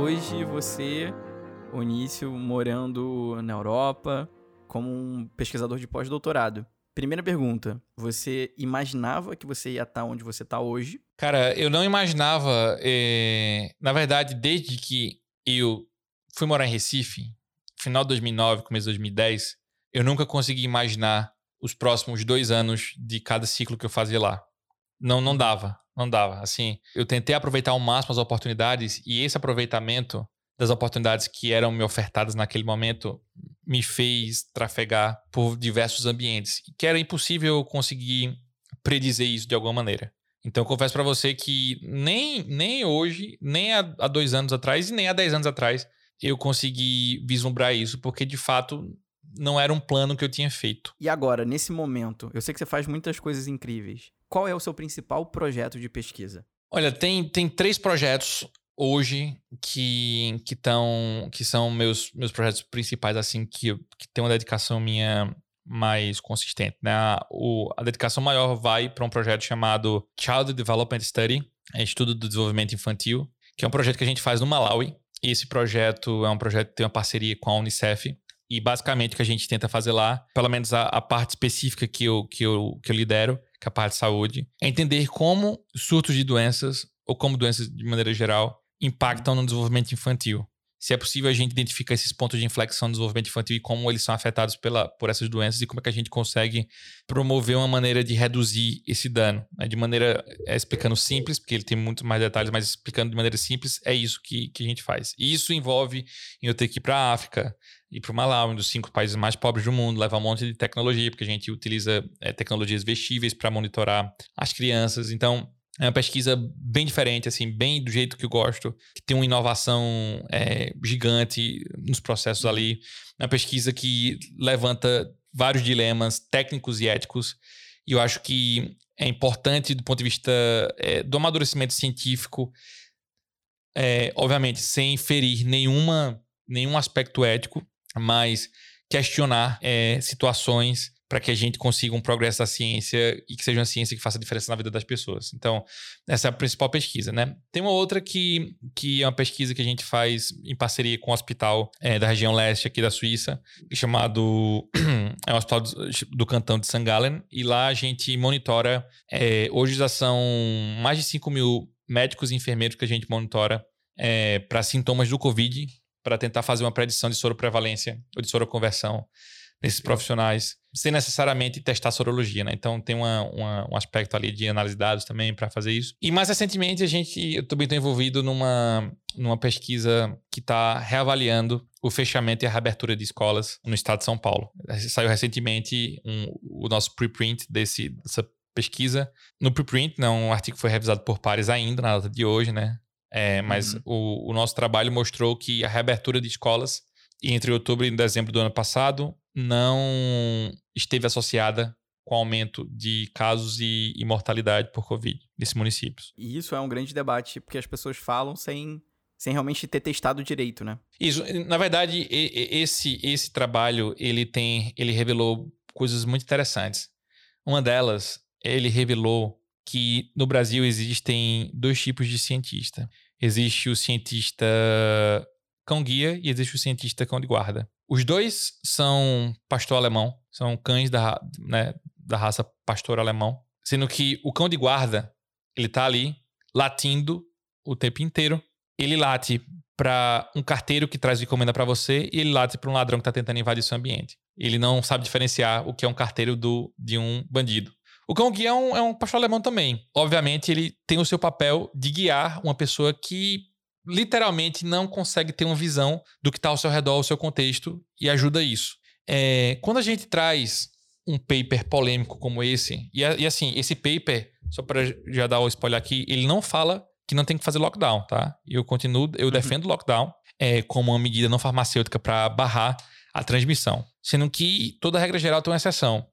Hoje, você, Onício, morando na Europa, como um pesquisador de pós-doutorado. Primeira pergunta: você imaginava que você ia estar onde você está hoje? Cara, eu não imaginava. Eh, na verdade, desde que eu fui morar em Recife, final de 2009, começo de 2010, eu nunca consegui imaginar os próximos dois anos de cada ciclo que eu fazia lá. Não, não dava, não dava. Assim, eu tentei aproveitar ao máximo as oportunidades e esse aproveitamento das oportunidades que eram me ofertadas naquele momento me fez trafegar por diversos ambientes, que era impossível conseguir predizer isso de alguma maneira. Então, eu confesso para você que nem, nem hoje, nem há, há dois anos atrás e nem há dez anos atrás, eu consegui vislumbrar isso, porque de fato não era um plano que eu tinha feito. E agora, nesse momento, eu sei que você faz muitas coisas incríveis. Qual é o seu principal projeto de pesquisa? Olha, tem, tem três projetos hoje que que, tão, que são meus, meus projetos principais, assim, que, que tem uma dedicação minha mais consistente. Né? A, o, a dedicação maior vai para um projeto chamado Child Development Study, Estudo do Desenvolvimento Infantil, que é um projeto que a gente faz no Malawi, esse projeto é um projeto que tem uma parceria com a Unicef. E basicamente o que a gente tenta fazer lá, pelo menos a, a parte específica que eu, que, eu, que eu lidero, parte de saúde, é entender como surtos de doenças, ou como doenças de maneira geral, impactam no desenvolvimento infantil se é possível a gente identificar esses pontos de inflexão no desenvolvimento infantil e como eles são afetados pela, por essas doenças e como é que a gente consegue promover uma maneira de reduzir esse dano. Né? De maneira, é, explicando simples, porque ele tem muito mais detalhes, mas explicando de maneira simples, é isso que, que a gente faz. E isso envolve eu ter que ir para a África, ir para o Malawi, um dos cinco países mais pobres do mundo, levar um monte de tecnologia, porque a gente utiliza é, tecnologias vestíveis para monitorar as crianças. Então, é uma pesquisa bem diferente, assim, bem do jeito que eu gosto, que tem uma inovação é, gigante nos processos ali. É uma pesquisa que levanta vários dilemas técnicos e éticos. E eu acho que é importante do ponto de vista é, do amadurecimento científico, é, obviamente, sem ferir nenhuma, nenhum aspecto ético, mas questionar é, situações para que a gente consiga um progresso da ciência e que seja uma ciência que faça diferença na vida das pessoas. Então, essa é a principal pesquisa, né? Tem uma outra que, que é uma pesquisa que a gente faz em parceria com o um hospital é, da região leste aqui da Suíça, chamado *clears throat* é um hospital do, do cantão de St. Gallen, e lá a gente monitora, é, hoje já são mais de 5 mil médicos e enfermeiros que a gente monitora é, para sintomas do Covid, para tentar fazer uma predição de soroprevalência ou de soroconversão nesses profissionais, sem necessariamente testar sorologia, né? Então tem uma, uma, um aspecto ali de análise de dados também para fazer isso. E mais recentemente a gente, eu também estou envolvido numa, numa pesquisa que está reavaliando o fechamento e a reabertura de escolas no estado de São Paulo. Saiu recentemente um, o nosso preprint desse, dessa pesquisa. No preprint, não, né, um artigo foi revisado por pares ainda na data de hoje, né? É, mas uhum. o, o nosso trabalho mostrou que a reabertura de escolas entre outubro e dezembro do ano passado não esteve associada com aumento de casos e, mortalidade por Covid nesses municípios. E isso é um grande debate, porque as pessoas falam sem, sem realmente ter testado direito, né? Isso, na verdade, esse, esse trabalho, ele tem, ele revelou coisas muito interessantes. Uma delas, ele revelou que no Brasil existem dois tipos de cientista. Existe o cientista cão-guia e existe o cientista cão de guarda. Os dois são pastor alemão, são cães da, né, da raça pastor alemão, sendo que o cão de guarda, ele tá ali latindo o tempo inteiro. Ele late para um carteiro que traz encomenda para você e ele late para um ladrão que tá tentando invadir seu ambiente. Ele não sabe diferenciar o que é um carteiro do, de um bandido. O cão guia é um, é um pastor alemão também. Obviamente, ele tem o seu papel de guiar uma pessoa que literalmente não consegue ter uma visão do que está ao seu redor, ao seu contexto, e ajuda isso. É, quando a gente traz um paper polêmico como esse, e, e assim, esse paper, só para já dar o spoiler aqui, ele não fala que não tem que fazer lockdown, tá? Eu continuo, eu uhum. defendo lockdown é, como uma medida não farmacêutica para barrar a transmissão, sendo que toda regra geral tem uma exceção.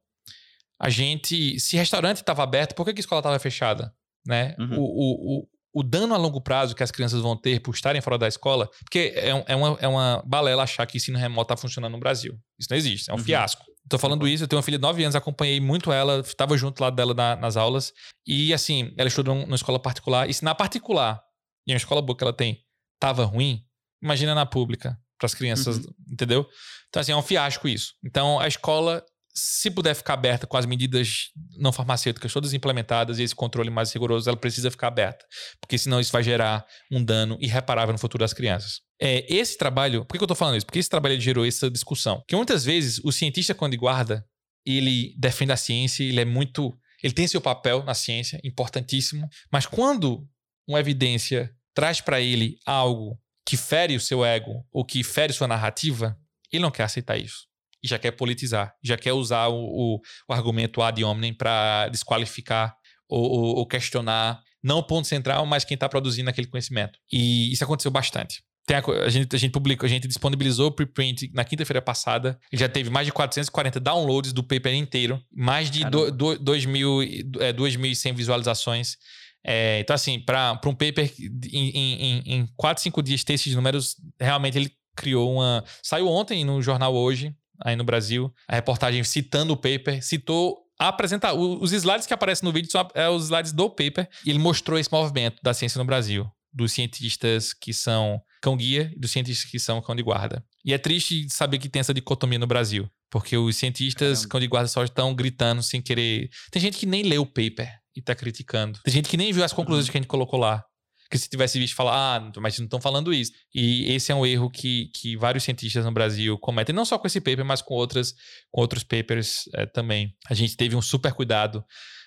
A gente, se restaurante estava aberto, por que, que a escola estava fechada? Né? Uhum. O, o, o, o dano a longo prazo que as crianças vão ter por estarem fora da escola, porque é, é, uma, é uma balela achar que ensino remoto está funcionando no Brasil. Isso não existe, é um uhum. fiasco. Tô falando isso, eu tenho uma filha de 9 anos, acompanhei muito ela, estava junto lá dela na, nas aulas. E assim, ela estuda numa escola particular. E se na particular, e a escola boa que ela tem, tava ruim, imagina na pública, para as crianças, uhum. entendeu? Então, assim, é um fiasco isso. Então, a escola se puder ficar aberta com as medidas não farmacêuticas todas implementadas e esse controle mais rigoroso, ela precisa ficar aberta, porque senão isso vai gerar um dano irreparável no futuro das crianças. É, esse trabalho, por que eu estou falando isso? Porque esse trabalho gerou essa discussão. Que muitas vezes o cientista, quando guarda, ele defende a ciência, ele é muito. Ele tem seu papel na ciência, importantíssimo, mas quando uma evidência traz para ele algo que fere o seu ego ou que fere sua narrativa, ele não quer aceitar isso e já quer politizar, já quer usar o, o, o argumento ad hominem para desqualificar ou, ou, ou, questionar, não o ponto central, mas quem está produzindo aquele conhecimento. E isso aconteceu bastante. A, a, gente, a gente publicou, a gente disponibilizou o preprint na quinta-feira passada. Ele já teve mais de 440 downloads do paper inteiro, mais de 2.100 é, visualizações. É, então, assim, para um paper em, em, em 4, 5 dias ter esses números, realmente ele criou uma. Saiu ontem no jornal hoje, aí no Brasil. A reportagem citando o paper, citou apresentar os slides que aparecem no vídeo são é, os slides do paper e ele mostrou esse movimento da ciência no Brasil, dos cientistas que são cão guia e dos cientistas que são cão de guarda. E é triste saber que tem essa dicotomia no Brasil, porque os cientistas Caramba. cão de guarda só estão gritando sem querer. Tem gente que nem leu o paper e está criticando. Tem gente que nem viu as conclusões uhum. que a gente colocou lá que se tivesse visto falar, ah, mas não estão falando isso. E esse é um erro que, que vários cientistas no Brasil cometem, não só com esse paper, mas com, outras, com outros papers é, também. A gente teve um super cuidado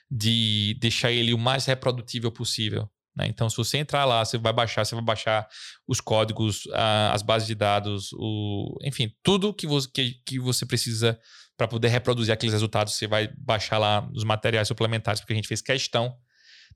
de deixar ele o mais reprodutível possível. Né? Então, se você entrar lá, você vai baixar, você vai baixar os códigos, a, as bases de dados, o, enfim, tudo que você, que, que você precisa para poder reproduzir aqueles resultados, você vai baixar lá os materiais suplementares, porque a gente fez questão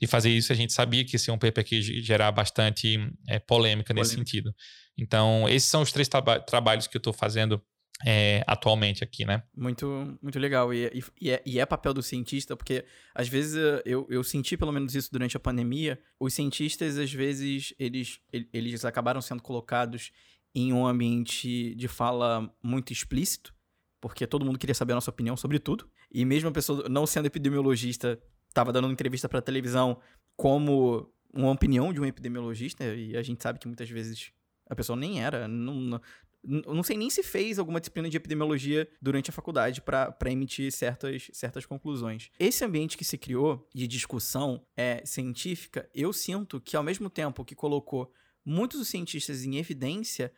de fazer isso, a gente sabia que esse é um paper que gerar bastante é, polêmica nesse sentido. Então, esses são os três traba trabalhos que eu estou fazendo é, atualmente aqui, né? Muito, muito legal. E, e, e, é, e, é, papel do cientista, porque às vezes eu, eu senti pelo menos isso durante a pandemia. Os cientistas, às vezes, eles, eles acabaram sendo colocados em um ambiente de fala muito explícito, porque todo mundo queria saber a nossa opinião sobre tudo. E mesmo a pessoa não sendo epidemiologista, estava dando uma entrevista para televisão como uma opinião de um epidemiologista, e a gente sabe que muitas vezes a pessoa nem era, não, não, não sei nem se fez alguma disciplina de epidemiologia durante a faculdade para emitir certas, certas conclusões. Esse ambiente que se criou de discussão é, científica, eu sinto que ao mesmo tempo que colocou muitos dos cientistas em evidência,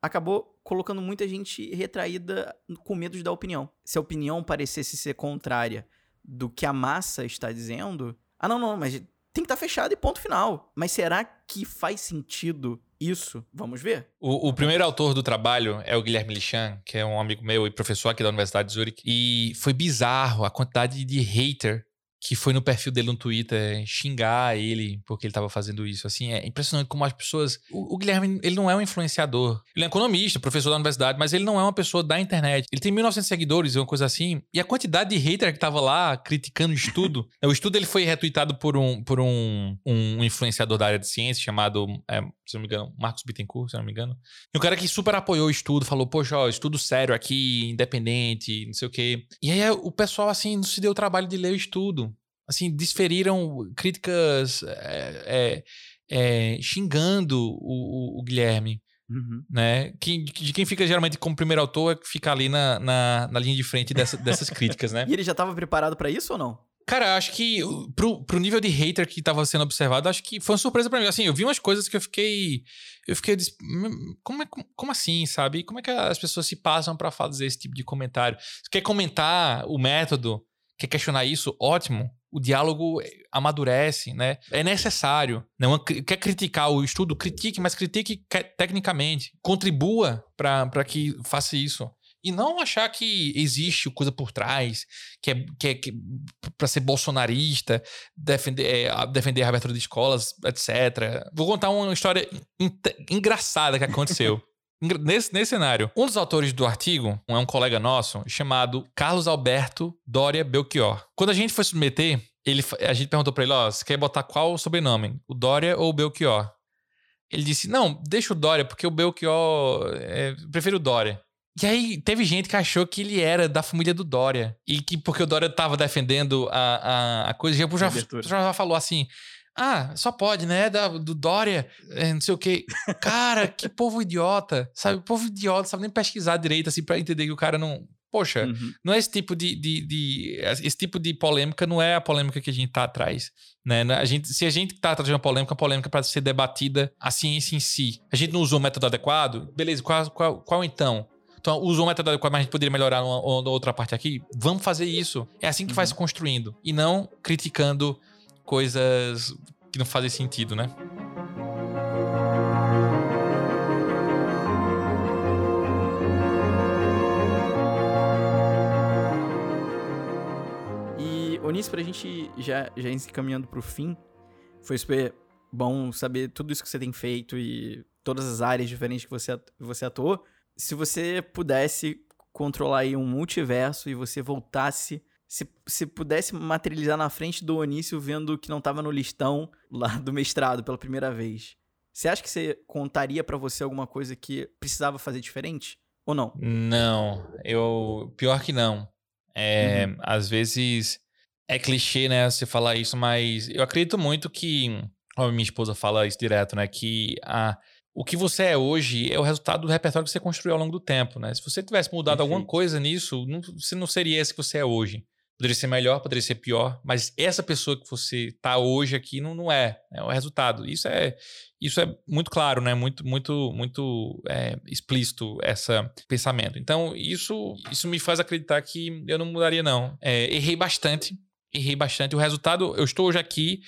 acabou colocando muita gente retraída com medo de dar opinião. Se a opinião parecesse ser contrária do que a massa está dizendo, ah, não, não, mas tem que estar tá fechado e ponto final. Mas será que faz sentido isso? Vamos ver. O, o, primeiro autor do trabalho é o Guilherme Lichan, que é um amigo meu e professor aqui da Universidade de Zurich. E foi bizarro a quantidade de hater que foi no perfil dele no Twitter xingar ele porque ele estava fazendo isso. Assim, é impressionante como as pessoas. O, o, Guilherme, ele não é um influenciador. Ele é economista, professor da universidade, mas ele não é uma pessoa da internet. Ele tem 1.900 seguidores, uma coisa assim. E a quantidade de hater que tava lá criticando o estudo. *laughs* o estudo ele foi retweetado por um, por um, um influenciador da área de ciência chamado, é, se não me engano, Marcos Bittencourt, se não me engano. E um cara que super apoiou o estudo, falou: Poxa, ó, estudo sério aqui, independente, não sei o quê. E aí o pessoal, assim, não se deu o trabalho de ler o estudo assim, desferiram críticas é, é, xingando o, o, o Guilherme. Uhum. Né? Que, de quem fica geralmente como primeiro autor é que fica ali na, na, na linha de frente dessa, dessas críticas, né? *laughs* e ele já estava preparado para isso ou não? Cara, acho que pro, pro nível de hater que estava sendo observado, acho que foi uma surpresa para mim. Assim, eu vi umas coisas que eu fiquei. Eu fiquei. Hum, como, é, como assim, sabe? Como é que as pessoas se passam para fazer esse tipo de comentário? Se quer comentar o método, quer questionar isso, ótimo o diálogo amadurece, né? É necessário. Não quer criticar o estudo, critique, mas critique tecnicamente. Contribua para que faça isso. E não achar que existe coisa por trás, que é, que é que, para ser bolsonarista, defender, é, defender a abertura de escolas, etc. Vou contar uma história engraçada que aconteceu. *laughs* Nesse, nesse cenário, um dos autores do artigo é um colega nosso chamado Carlos Alberto Dória Belchior. Quando a gente foi submeter, ele, a gente perguntou para ele: Ó, você quer botar qual sobrenome? O Dória ou o Belchior? Ele disse: Não, deixa o Dória, porque o Belchior. É, prefiro o Dória. E aí teve gente que achou que ele era da família do Dória. E que porque o Dória tava defendendo a, a, a coisa, já, já, já falou assim: ah, só pode, né? Da, do Dória, é, não sei o quê. Cara, que povo idiota. Sabe? Povo idiota, sabe nem pesquisar direito, assim, pra entender que o cara não. Poxa, uhum. não é esse tipo de, de, de, Esse tipo de polêmica não é a polêmica que a gente tá atrás. Né? A gente, se a gente tá atrás de uma polêmica, a polêmica para ser debatida a ciência em si. A gente não usou o método adequado, beleza, qual, qual, qual então? Então, usou o método adequado, mas a gente poderia melhorar uma, uma outra parte aqui. Vamos fazer isso. É assim que uhum. vai se construindo. E não criticando coisas que não fazem sentido, né? E, Onis, pra gente já, já ir se caminhando pro fim, foi super bom saber tudo isso que você tem feito e todas as áreas diferentes que você, você atuou. Se você pudesse controlar aí um multiverso e você voltasse se, se pudesse materializar na frente do Onício vendo que não estava no listão lá do mestrado pela primeira vez, você acha que você contaria para você alguma coisa que precisava fazer diferente? Ou não? Não, eu. Pior que não. É, uhum. Às vezes é clichê, né, você falar isso, mas eu acredito muito que. Ó, minha esposa fala isso direto, né? Que a, o que você é hoje é o resultado do repertório que você construiu ao longo do tempo, né? Se você tivesse mudado Perfeito. alguma coisa nisso, não, você não seria esse que você é hoje. Poderia ser melhor, poderia ser pior, mas essa pessoa que você está hoje aqui não, não é, é o resultado. Isso é isso é muito claro, né? Muito muito muito é, explícito esse pensamento. Então isso isso me faz acreditar que eu não mudaria não. É, errei bastante, errei bastante. O resultado, eu estou hoje aqui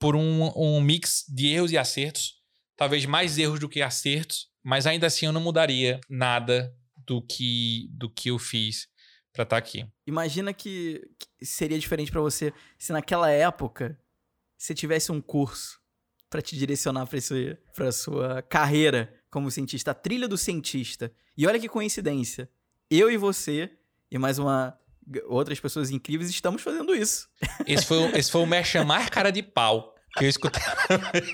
por um, um mix de erros e acertos, talvez mais erros do que acertos, mas ainda assim eu não mudaria nada do que do que eu fiz para estar tá aqui. Imagina que, que seria diferente para você se naquela época você tivesse um curso para te direcionar para sua carreira como cientista, a trilha do cientista. E olha que coincidência. Eu e você e mais uma outras pessoas incríveis estamos fazendo isso. Esse foi, esse foi o me chamar cara de pau que eu escutei.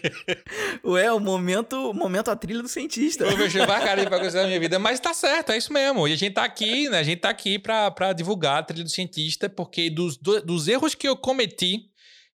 *laughs* Ué, o momento, o momento a trilha do cientista. Eu mexer pra caralho pra coisa da minha vida, mas tá certo, é isso mesmo. E a gente tá aqui, né? A gente tá aqui pra, pra divulgar a trilha do cientista, porque dos, do, dos erros que eu cometi,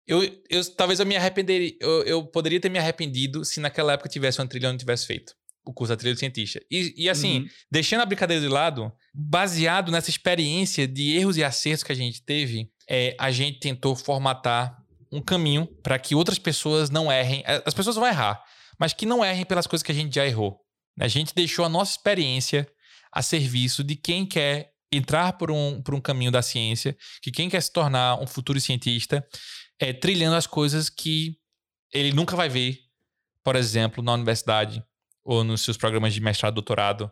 eu, eu talvez eu me arrependeria, eu, eu poderia ter me arrependido se naquela época tivesse uma trilha eu não tivesse feito o curso da trilha do cientista. E, e assim, uhum. deixando a brincadeira de lado, baseado nessa experiência de erros e acertos que a gente teve, é, a gente tentou formatar um caminho para que outras pessoas não errem. As pessoas vão errar, mas que não errem pelas coisas que a gente já errou. A gente deixou a nossa experiência a serviço de quem quer entrar por um, por um caminho da ciência, que quem quer se tornar um futuro cientista, é, trilhando as coisas que ele nunca vai ver, por exemplo, na universidade ou nos seus programas de mestrado, doutorado,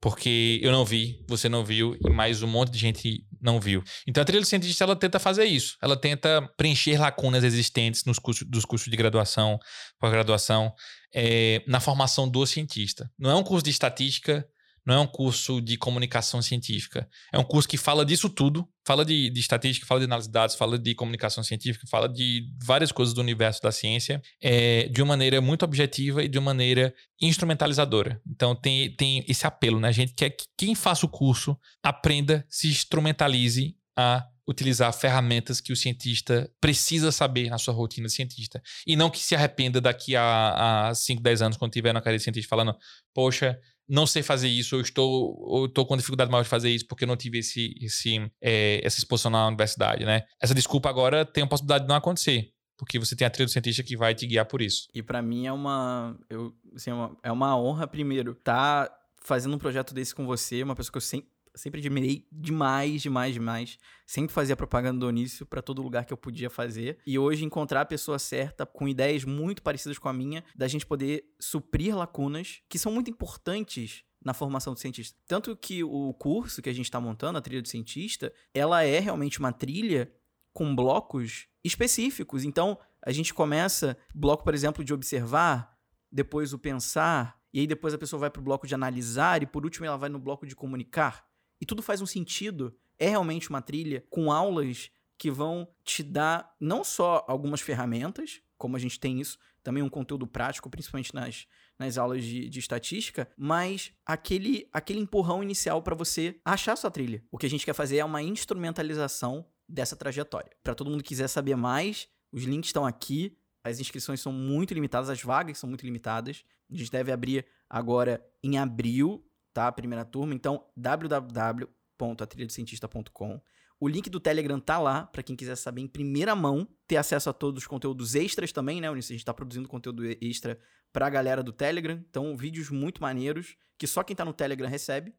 porque eu não vi, você não viu e mais um monte de gente não viu. Então a trilha cientista ela tenta fazer isso. Ela tenta preencher lacunas existentes nos cursos, dos cursos de graduação, pós-graduação, é, na formação do cientista. Não é um curso de estatística, não é um curso de comunicação científica. É um curso que fala disso tudo. Fala de, de estatística, fala de análise de dados, fala de comunicação científica, fala de várias coisas do universo da ciência é, de uma maneira muito objetiva e de uma maneira instrumentalizadora. Então tem, tem esse apelo, né? A gente quer que quem faça o curso aprenda, se instrumentalize a utilizar ferramentas que o cientista precisa saber na sua rotina de cientista. E não que se arrependa daqui a, a 5, 10 anos, quando tiver na carreira de cientista, falando, poxa, não sei fazer isso, ou estou, ou estou com dificuldade maior de fazer isso porque eu não tive esse, esse, é, essa exposição na universidade, né? Essa desculpa agora tem a possibilidade de não acontecer. Porque você tem a trilha do cientista que vai te guiar por isso. E para mim é uma, eu, assim, é uma, é uma honra, primeiro, estar tá fazendo um projeto desse com você, uma pessoa que eu sempre, sempre admirei demais, demais, demais. Sempre fazia propaganda do Onício para todo lugar que eu podia fazer. E hoje encontrar a pessoa certa com ideias muito parecidas com a minha, da gente poder suprir lacunas que são muito importantes na formação do cientista. Tanto que o curso que a gente está montando, a trilha do cientista, ela é realmente uma trilha com blocos específicos. Então, a gente começa bloco, por exemplo, de observar, depois o pensar, e aí depois a pessoa vai para o bloco de analisar, e por último ela vai no bloco de comunicar. E tudo faz um sentido. É realmente uma trilha com aulas que vão te dar não só algumas ferramentas, como a gente tem isso, também um conteúdo prático, principalmente nas, nas aulas de, de estatística, mas aquele, aquele empurrão inicial para você achar sua trilha. O que a gente quer fazer é uma instrumentalização dessa trajetória. Para todo mundo que quiser saber mais, os links estão aqui. As inscrições são muito limitadas, as vagas são muito limitadas. A gente deve abrir agora em abril, tá? A primeira turma. Então, www.atrilhadocientista.com. O link do Telegram tá lá, para quem quiser saber em primeira mão, ter acesso a todos os conteúdos extras também, né? A gente tá produzindo conteúdo extra pra galera do Telegram. Então, vídeos muito maneiros, que só quem tá no Telegram recebe.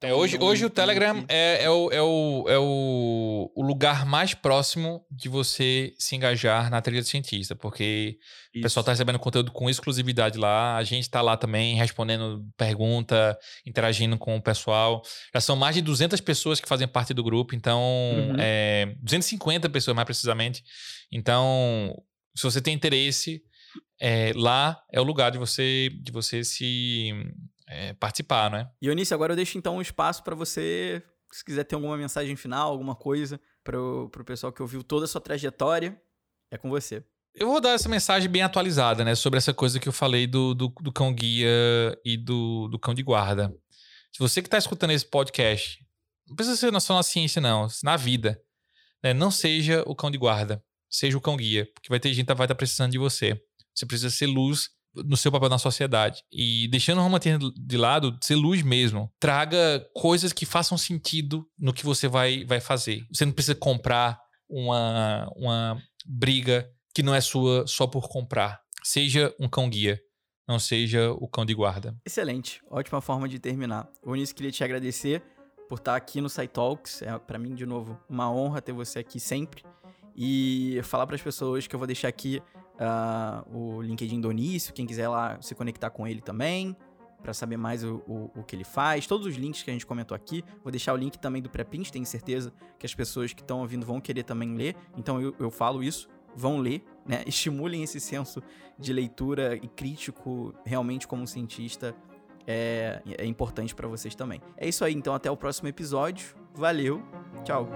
É, hoje, hoje o Telegram é, é, o, é, o, é o, o, lugar mais próximo de você se engajar na trilha do cientista, porque Isso. o pessoal está recebendo conteúdo com exclusividade lá, a gente está lá também respondendo pergunta, interagindo com o pessoal. Já são mais de 200 pessoas que fazem parte do grupo, então, uhum. é, 250 pessoas mais precisamente. Então, se você tem interesse, é, lá é o lugar de você, de você se é, participar, né? E Onício, agora eu deixo então um espaço para você, se quiser ter alguma mensagem final, alguma coisa para o pessoal que ouviu toda a sua trajetória, é com você. Eu vou dar essa mensagem bem atualizada, né? Sobre essa coisa que eu falei do, do, do cão guia e do, do cão de guarda. Se você que está escutando esse podcast, não precisa ser só na ciência, não, na vida. Né? Não seja o cão de guarda, seja o cão guia, porque vai ter gente que vai estar tá precisando de você. Você precisa ser luz no seu papel na sociedade. E deixando o romantismo de lado, ser luz mesmo. Traga coisas que façam sentido no que você vai, vai fazer. Você não precisa comprar uma, uma briga que não é sua só por comprar. Seja um cão guia, não seja o cão de guarda. Excelente, ótima forma de terminar. Onísio queria te agradecer por estar aqui no SciTalks. É para mim, de novo, uma honra ter você aqui sempre. E falar para as pessoas que eu vou deixar aqui uh, o LinkedIn do Onício, quem quiser lá se conectar com ele também, para saber mais o, o, o, que ele faz. Todos os links que a gente comentou aqui. Vou deixar o link também do pré-print, tenho certeza que as pessoas que estão ouvindo vão querer também ler. Então eu, eu falo isso, vão ler, né? *laughs* Estimulem esse senso de leitura e crítico realmente como cientista. É, é importante para vocês também. É isso aí, então até o próximo episódio. Valeu, tchau.